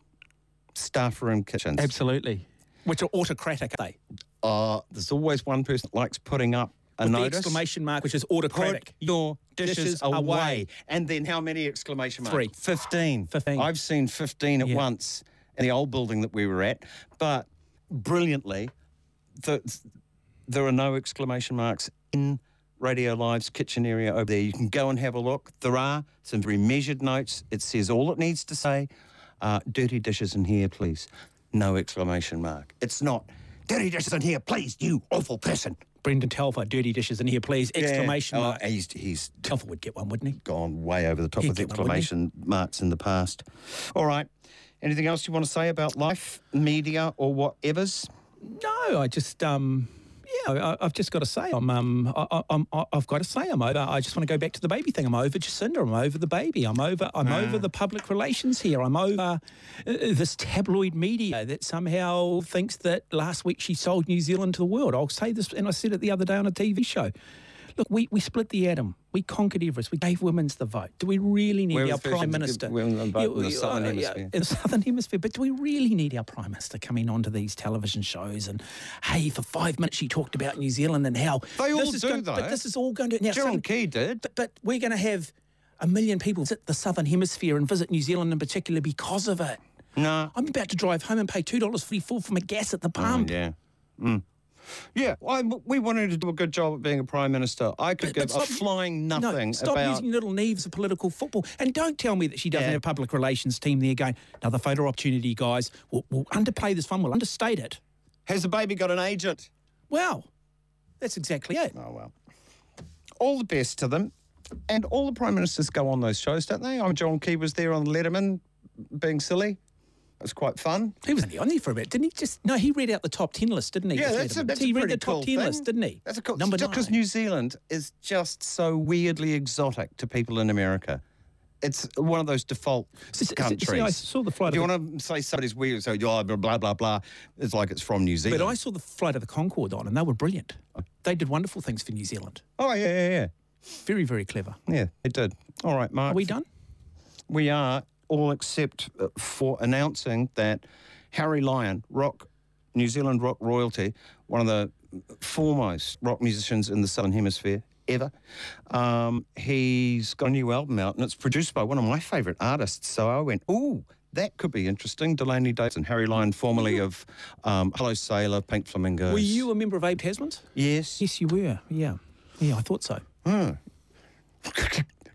[SPEAKER 2] Staff room kitchens.
[SPEAKER 4] Absolutely. Which are autocratic, are they?
[SPEAKER 2] Uh, there's always one person that likes putting up a
[SPEAKER 4] With the exclamation mark, which is autocratic.
[SPEAKER 2] Put your dishes,
[SPEAKER 4] Dishes
[SPEAKER 2] away.
[SPEAKER 4] away.
[SPEAKER 2] And then how many exclamation marks?
[SPEAKER 4] Three.
[SPEAKER 2] 15.
[SPEAKER 4] 15.
[SPEAKER 2] I've seen 15 at
[SPEAKER 4] Yeah.
[SPEAKER 2] once in the old building that we were at. But brilliantly, the, there are no exclamation marks in Radio Live's kitchen area over there. You can go and have a look. There are some very measured notes. It says all it needs to say uh, dirty dishes in here, please. No exclamation mark. It's not dirty dishes in here, please, you awful person.
[SPEAKER 4] Brendan Telfer, dirty dishes in here, please. Exclamation
[SPEAKER 2] Yeah. Oh,
[SPEAKER 4] mark.
[SPEAKER 2] he's, he's
[SPEAKER 4] Telfer would get one, wouldn't he?
[SPEAKER 2] gone way over the top
[SPEAKER 4] He'd
[SPEAKER 2] with
[SPEAKER 4] get one,
[SPEAKER 2] exclamation marks in the past. All right. Anything else you want to say about life, media, or whatever's?
[SPEAKER 4] No, I just um yeah, I, I've just got to say I'm um I, I- I'm I- I've got to say I'm over. I just want to go back to the baby thing. I'm over Jacinda. I'm over the baby. I'm over I'm over the public relations here. I'm over uh, this tabloid media that somehow thinks that last week she sold New Zealand to the world. I'll say this, and I said it the other day on a TV show. Look, we, we split the atom. We conquered Everest. We gave women's the vote. Do we really need
[SPEAKER 2] Where
[SPEAKER 4] our prime minister?
[SPEAKER 2] women the vote in the Southern Hemisphere?
[SPEAKER 4] in the southern hemisphere. But do we really need our prime minister coming onto these television shows and hey, for five minutes she talked about New Zealand and how
[SPEAKER 2] They all do,
[SPEAKER 4] going,
[SPEAKER 2] though.
[SPEAKER 4] But this is all going to now. Sudden-
[SPEAKER 2] Key did.
[SPEAKER 4] but, but we're going to have a million people visit the southern hemisphere and visit New Zealand in particular because of it.
[SPEAKER 2] No.
[SPEAKER 4] I'm about to drive home and pay two dollars forty four for my gas at the
[SPEAKER 2] Oh,
[SPEAKER 4] pump.
[SPEAKER 2] yeah. Mm. Yeah, I, we wanted to do a good job at being a prime minister. I could give a flying nothing
[SPEAKER 4] no, stop
[SPEAKER 2] about.
[SPEAKER 4] using little kneves of political football, and don't tell me that she doesn't have a public relations team there going. Another photo opportunity, guys. We'll, we'll underplay this one. We'll understate it.
[SPEAKER 2] Has the baby got an agent?
[SPEAKER 4] Well, that's exactly it.
[SPEAKER 2] Oh well. All the best to them, and all the prime ministers go on those shows, don't they? I'm John Key was there on Letterman, being silly. It was quite fun.
[SPEAKER 4] He was only on there for a bit, didn't he? Just no, he read out the top ten list, didn't he?
[SPEAKER 2] Yeah, that's a, that's
[SPEAKER 4] he
[SPEAKER 2] a
[SPEAKER 4] read the top
[SPEAKER 2] cool
[SPEAKER 4] ten
[SPEAKER 2] thing.
[SPEAKER 4] list, didn't he?
[SPEAKER 2] That's a cool.
[SPEAKER 4] number
[SPEAKER 2] because New Zealand is just so weirdly exotic to people in America. It's one of those default
[SPEAKER 4] See, see,
[SPEAKER 2] countries.
[SPEAKER 4] I saw the flight
[SPEAKER 2] If you
[SPEAKER 4] the-
[SPEAKER 2] want to say somebody's weird, so oh, blah blah blah blah. It's like it's from New Zealand.
[SPEAKER 4] But I saw the flight of the Conchords on, and they were brilliant. They did wonderful things for New Zealand.
[SPEAKER 2] Oh yeah, yeah, yeah.
[SPEAKER 4] Very, very clever.
[SPEAKER 2] Yeah, it did. All right, Mark.
[SPEAKER 4] Are we done?
[SPEAKER 2] We are all except uh, for announcing that Harry Lyon, rock, New Zealand rock royalty, one of the foremost rock musicians in the Southern Hemisphere ever. Um, he's got a new album out and it's produced by one of my favourite artists. So I went, ooh, that could be interesting. Delaney Davidson, Harry Lyon, formerly of um, Hello Sailor, Pink Flamingos.
[SPEAKER 4] Were you a member of Abe Tasman's?
[SPEAKER 2] Yes.
[SPEAKER 4] Yes, you were. Yeah. Yeah, I thought so.
[SPEAKER 2] Hmm.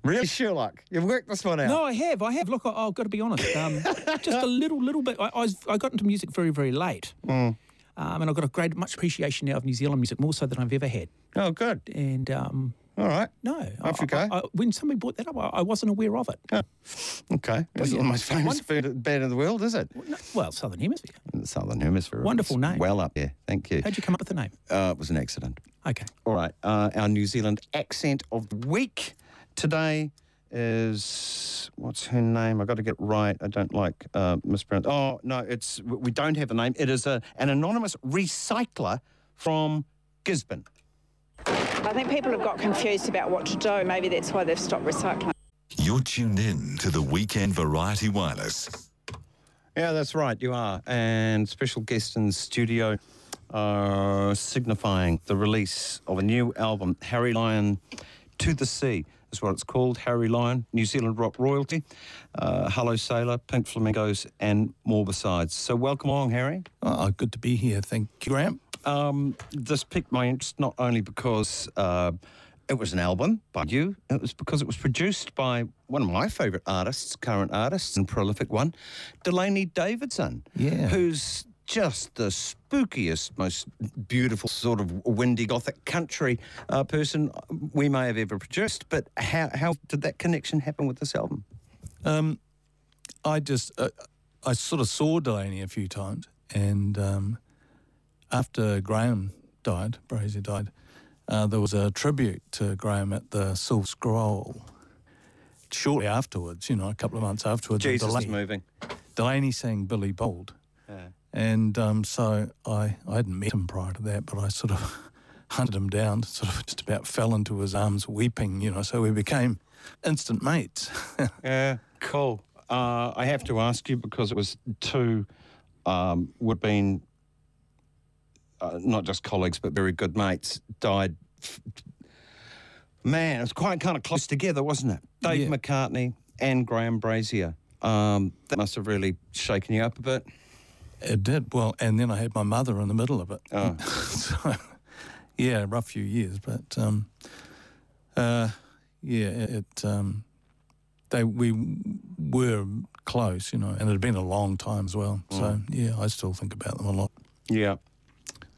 [SPEAKER 2] Really, Sherlock? You've worked this one out.
[SPEAKER 4] No, I have. I have. Look, I, I've got to be honest. Um, just a little, little bit. I, I, was, I got into music very, very late.
[SPEAKER 2] Mm.
[SPEAKER 4] Um, and I've got a great, much appreciation now of New Zealand music, more so than I've ever had.
[SPEAKER 2] Oh, good.
[SPEAKER 4] And um,
[SPEAKER 2] All right.
[SPEAKER 4] no,
[SPEAKER 2] Off
[SPEAKER 4] I,
[SPEAKER 2] you go.
[SPEAKER 4] I, I, when somebody brought that up, I, I wasn't aware of it.
[SPEAKER 2] Okay. It's the most famous band band in the world, is it?
[SPEAKER 4] Well, Southern Hemisphere.
[SPEAKER 2] Southern Hemisphere.
[SPEAKER 4] Wonderful
[SPEAKER 2] It's
[SPEAKER 4] name.
[SPEAKER 2] Well up there. Thank you.
[SPEAKER 4] How'd you come up with the name?
[SPEAKER 2] Uh, it was an accident.
[SPEAKER 4] Okay.
[SPEAKER 2] All right. Uh, our New Zealand accent of the week today is what's her name? I got to get right. I don't like uh, mispronounce. Oh no, it's we don't have a name. It is a, an anonymous recycler from Gisborne.
[SPEAKER 16] I think people have got confused about what to do. Maybe that's why they've stopped recycling.
[SPEAKER 1] You're tuned in to the Weekend Variety Wireless.
[SPEAKER 2] Yeah, that's right. You are. And special guest in the studio uh, signifying the release of a new album, Harry Lyon to the Sea is what it's called. Harry Lyon, New Zealand rock royalty. Uh, Hello Sailor, Pink Flamingos, and more besides. So welcome along, Harry.
[SPEAKER 17] Oh, good to be here. Thank you, Graham.
[SPEAKER 2] Um, this piqued my interest not only because uh, it was an album by you, it was because it was produced by one of my favourite artists, current artists, and prolific one, Delaney Davidson.
[SPEAKER 17] Yeah.
[SPEAKER 2] Who's just the spookiest, most beautiful sort of windy gothic country uh, person we may have ever produced. But how, how did that connection happen with this album?
[SPEAKER 17] Um, I just, uh, I sort of saw Delaney a few times, and um, after Graham died, Brazier died, uh, there was a tribute to Graham at the Silver Scroll. Shortly afterwards, you know, a couple of months afterwards,
[SPEAKER 2] Jesus
[SPEAKER 17] Delaney,
[SPEAKER 2] moving.
[SPEAKER 17] Delaney sang Billy Bold.
[SPEAKER 2] Yeah.
[SPEAKER 17] And um, so I, I hadn't met him prior to that, but I sort of hunted him down, sort of just about fell into his arms weeping, you know, so we became instant mates.
[SPEAKER 2] Yeah, cool. Uh, I have to ask you because it was two um, would have been uh, not just colleagues but very good mates died. f- Man, it was quite kind of close together, wasn't it? Dave
[SPEAKER 17] Yeah.
[SPEAKER 2] McArtney and Graham Brazier. Um, that must have really shaken you up a bit.
[SPEAKER 17] It did. Well, and then I had my mother in the middle of it.
[SPEAKER 2] Oh.
[SPEAKER 17] so, yeah, rough few years, but um, uh, yeah, it. Um, they we were close, you know, and it had been a long time as well. So
[SPEAKER 2] Mm.
[SPEAKER 17] yeah, I still think about them a lot.
[SPEAKER 2] Yeah.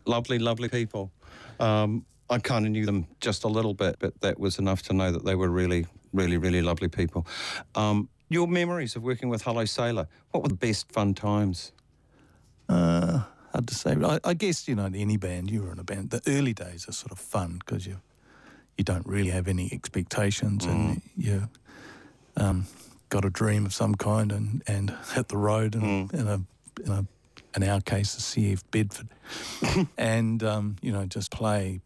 [SPEAKER 2] Lovely, lovely people. Um, I kind of knew them just a little bit, but that was enough to know that they were really, really, really lovely people. Um, your memories of working with Hello Sailor, what were the best fun times?
[SPEAKER 17] Uh, hard to say. I, I guess you know, in any band, you were in a band. The early days are sort of fun because you you don't really have any expectations, and you um, got a dream of some kind, and, and hit the road in, in a in a in our case, the CF Bedford, and um, you know, just play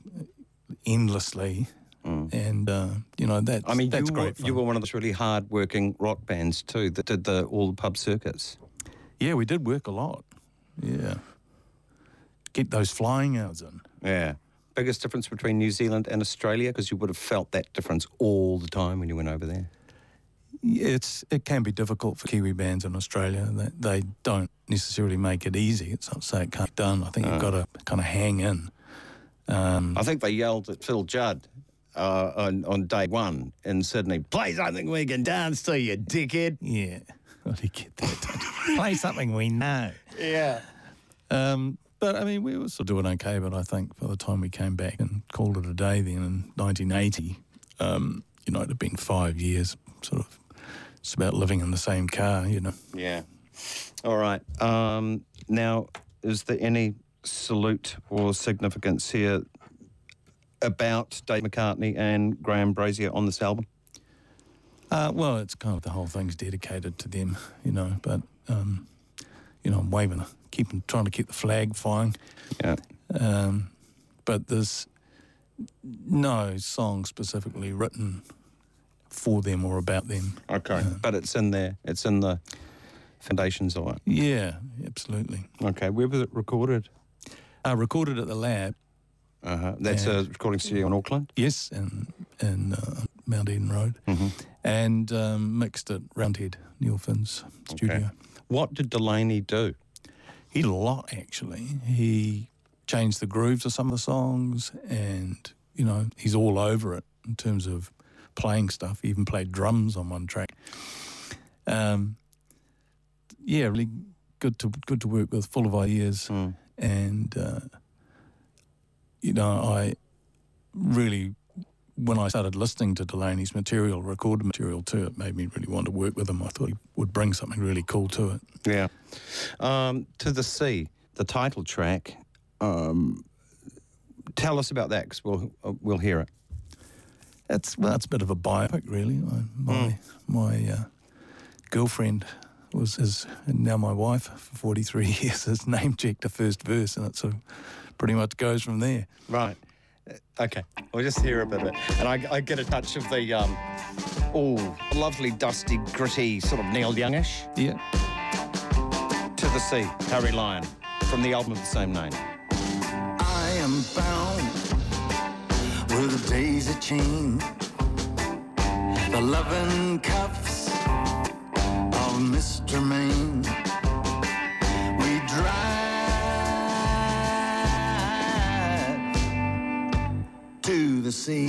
[SPEAKER 17] endlessly. And uh, you know that
[SPEAKER 2] I mean,
[SPEAKER 17] that's
[SPEAKER 2] you
[SPEAKER 17] great. Fun.
[SPEAKER 2] you were one of those really hard-working rock bands too that did the all the pub circuits.
[SPEAKER 17] Yeah, we did work a lot. Yeah, get those flying hours in.
[SPEAKER 2] Yeah. Biggest difference between New Zealand and Australia because you would have felt that difference all the time when you went over there.
[SPEAKER 17] Yeah, it's it can be difficult for Kiwi bands in Australia. They, they don't necessarily make it easy. It's not to say it can't be done. I think you've got to kind of hang in. Um,
[SPEAKER 2] I think they yelled at Phil Judd uh, on, on day one in Sydney, play something we can dance to, you dickhead.
[SPEAKER 17] Yeah. Well, you get that. Play something we know.
[SPEAKER 2] Yeah.
[SPEAKER 17] Um, but I mean, we were sort of doing okay. But I think by the time we came back and called it a day, then in 1980, um, you know, it had been five years, sort of. It's about living in the same car, you know.
[SPEAKER 2] Yeah. All right. Um, now, is there any salute or significance here about Dave McArtney and Graham Brazier on this album?
[SPEAKER 17] Uh, well, it's kind of the whole thing's dedicated to them, you know. But um, you know, I'm waving, keeping, trying to keep the flag flying.
[SPEAKER 2] Yeah.
[SPEAKER 17] Um, but there's no song specifically written for them or about them.
[SPEAKER 2] Okay, but it's in there. It's in the foundations of it.
[SPEAKER 17] Yeah, absolutely.
[SPEAKER 2] Okay, where was it recorded?
[SPEAKER 17] Uh, recorded at the lab.
[SPEAKER 2] Uh-huh. That's a recording studio in Auckland.
[SPEAKER 17] Yes, in in uh, Mount Eden Road,
[SPEAKER 2] Mm-hmm.
[SPEAKER 17] and um, mixed at Roundhead, Neil Finn's studio.
[SPEAKER 2] Okay. What did Delaney do?
[SPEAKER 17] He did a lot actually. He changed the grooves of some of the songs, and you know he's all over it in terms of playing stuff. He even played drums on one track. Um, yeah, really good to good to work with, full of ideas, and uh, you know I really. When I started listening to Delaney's material, recorded material too, it made me really want to work with him. I thought he would bring something really cool to it.
[SPEAKER 2] Yeah. Um, to the Sea, the title track. Um, tell us about that because we'll uh, we'll hear it.
[SPEAKER 17] It's well, it's a bit of a biopic, really. I, my my uh, girlfriend was his, and now my wife for forty three years has name checked the first verse, and it sort of pretty much goes from there.
[SPEAKER 2] Right. Okay, we'll just hear a bit of it. And I, I get a touch of the, um, oh, lovely, dusty, gritty, sort of Neil Youngish.
[SPEAKER 17] Yeah.
[SPEAKER 2] To the Sea, Harry Lyon, from the album of the same name.
[SPEAKER 18] I am bound with a daisy chain. The loving cuffs of Mr. Maine. The sea.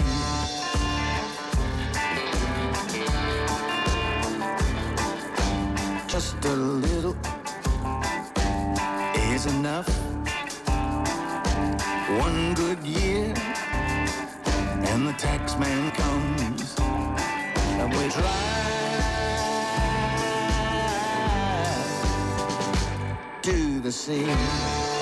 [SPEAKER 18] Just a little is enough. One good year, and the tax man comes, and we drive to the sea.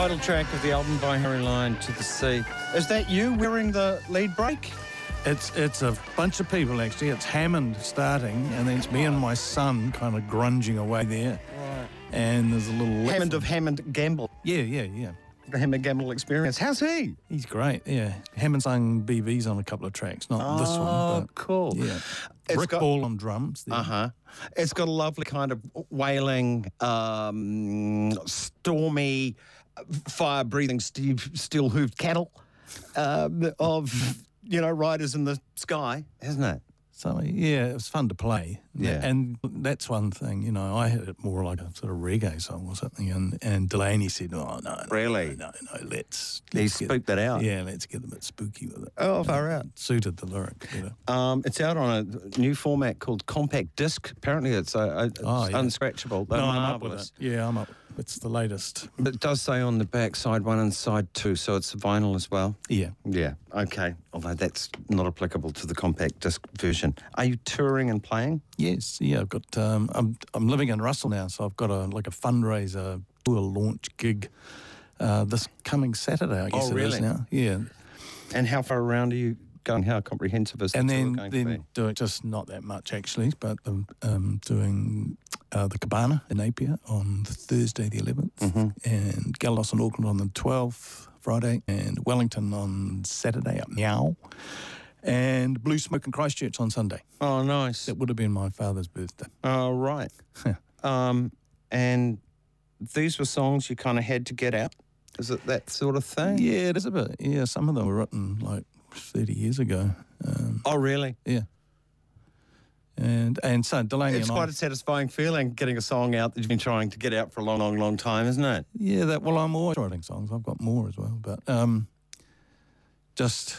[SPEAKER 2] Title track of the album by Harry Lyon, To the Sea. Is that you wearing the lead break?
[SPEAKER 17] It's it's a bunch of people actually. It's Hammond starting, and then it's me and my son kind of grunging away there.
[SPEAKER 2] Right.
[SPEAKER 17] And there's a little
[SPEAKER 2] Hammond of Hammond Gamble.
[SPEAKER 17] Yeah, yeah, yeah.
[SPEAKER 2] The Hammond Gamble experience. How's he?
[SPEAKER 17] He's great. Yeah, Hammond sung BVs on a couple of tracks, not this one.
[SPEAKER 2] Oh, cool.
[SPEAKER 17] Yeah,
[SPEAKER 2] It's
[SPEAKER 17] Rick
[SPEAKER 2] got-
[SPEAKER 17] Ball on drums.
[SPEAKER 2] Uh huh. It's got a lovely kind of wailing, um, stormy, fire breathing, steel hooved cattle um, of, you know, riders in the sky, hasn't it?
[SPEAKER 17] So yeah, it was fun to play.
[SPEAKER 2] Yeah.
[SPEAKER 17] and that's one thing. You know, I had it more like a sort of reggae song or something, and and Delaney said, "Oh no, no
[SPEAKER 2] Really?
[SPEAKER 17] no, no, no let's."
[SPEAKER 2] He
[SPEAKER 17] let's get-
[SPEAKER 2] spooked that out.
[SPEAKER 17] Yeah, let's get a bit spooky with it.
[SPEAKER 2] Oh, far out.
[SPEAKER 17] Suited the lyric. Know.
[SPEAKER 2] Um, it's out on a new format called compact disc. Apparently, it's, uh, it's
[SPEAKER 17] Oh, yeah.
[SPEAKER 2] unscratchable. They're
[SPEAKER 17] no, I'm up with it. Yeah, I'm up. It's the latest.
[SPEAKER 2] It does say on the back side one and side two, so it's vinyl as well.
[SPEAKER 17] Yeah.
[SPEAKER 2] Yeah. Okay. Although that's not applicable to the compact disc version. Are you touring and playing?
[SPEAKER 17] Yes, yeah, I've got. Um, I'm I'm living in Russell now, so I've got a like a fundraiser tour launch gig uh, this coming Saturday. I guess
[SPEAKER 2] Oh,
[SPEAKER 17] it is
[SPEAKER 2] really?
[SPEAKER 17] now. Yeah,
[SPEAKER 2] And how far around are you going? How comprehensive is
[SPEAKER 17] and then
[SPEAKER 2] going to
[SPEAKER 17] then doing just not that much actually, but um, um, doing uh, the Cabana in Napier on Thursday the 11th,
[SPEAKER 2] Mm-hmm.
[SPEAKER 17] and Galatos in Auckland on the 12th Friday, and Wellington on Saturday up Meow. And Blue Smoke in Christchurch on Sunday.
[SPEAKER 2] Oh, nice.
[SPEAKER 17] That would have been my father's birthday.
[SPEAKER 2] Oh, right. um, and these were songs you kind of had to get out. Is it that sort of thing?
[SPEAKER 17] Yeah, it is a bit. Yeah, some of them were written like 30 years ago. Um,
[SPEAKER 2] Oh, really?
[SPEAKER 17] yeah. And and so Delaney
[SPEAKER 2] It's quite
[SPEAKER 17] I,
[SPEAKER 2] a satisfying feeling getting a song out that you've been trying to get out for a long, long, long time, isn't it?
[SPEAKER 17] yeah, that well, I'm always writing songs. I've got more as well, but um, just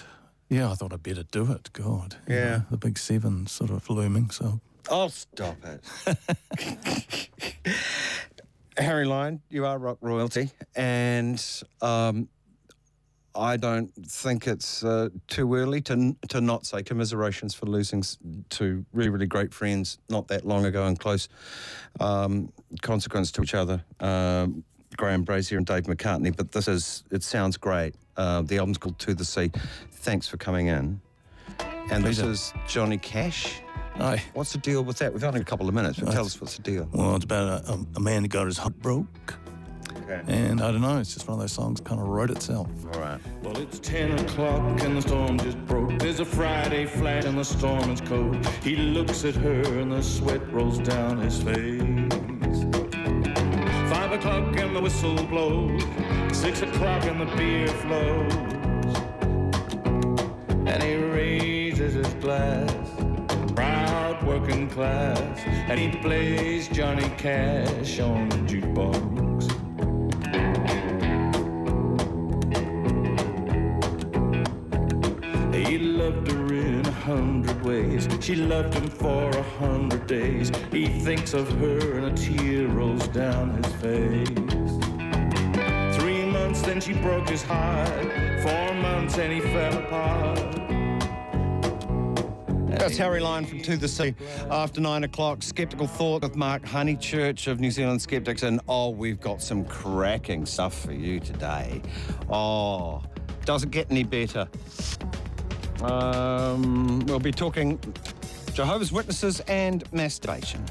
[SPEAKER 17] yeah, I thought I'd better do it. God, you
[SPEAKER 2] Yeah.
[SPEAKER 17] know, the big seven sort of looming. So
[SPEAKER 2] Oh, stop it. Harry Lyon, you are rock royalty, and um, I don't think it's uh, too early to to not say commiserations for losing two really, really great friends not that long ago and close um, consequence to each other. Um, Graham Brazier and Dave McArtney, but this is, it sounds great. Uh, the album's called To the Sea. Thanks for coming in. And this is Johnny Cash.
[SPEAKER 17] Aye.
[SPEAKER 2] What's the deal with that? We've only a couple of minutes, but tell us what's the deal.
[SPEAKER 17] well, it's about a, a, a man who got his heart broke,
[SPEAKER 2] Okay.
[SPEAKER 17] and I don't know. It's just one of those songs kind of wrote itself.
[SPEAKER 2] All right.
[SPEAKER 19] Well, it's 10 o'clock and the storm just broke. There's a Friday flat and the storm is cold. He looks at her and the sweat rolls down his face. Five o'clock and the whistle blows. Six o'clock and the beer flows. And he raises his glass. Proud working class. And he plays Johnny Cash on the jukebox. Hundred ways. She loved him for a hundred days. He thinks of her and a tear rolls down his face. Three months, then she broke his heart. Four months, and he fell apart.
[SPEAKER 2] That's Harry Lyon from To the Sea. After nine o'clock, Skeptical Thought with Mark Honeychurch of New Zealand Skeptics. And oh, we've got some cracking stuff for you today. Oh, doesn't get any better? Um, we'll be talking Jehovah's Witnesses and masturbation.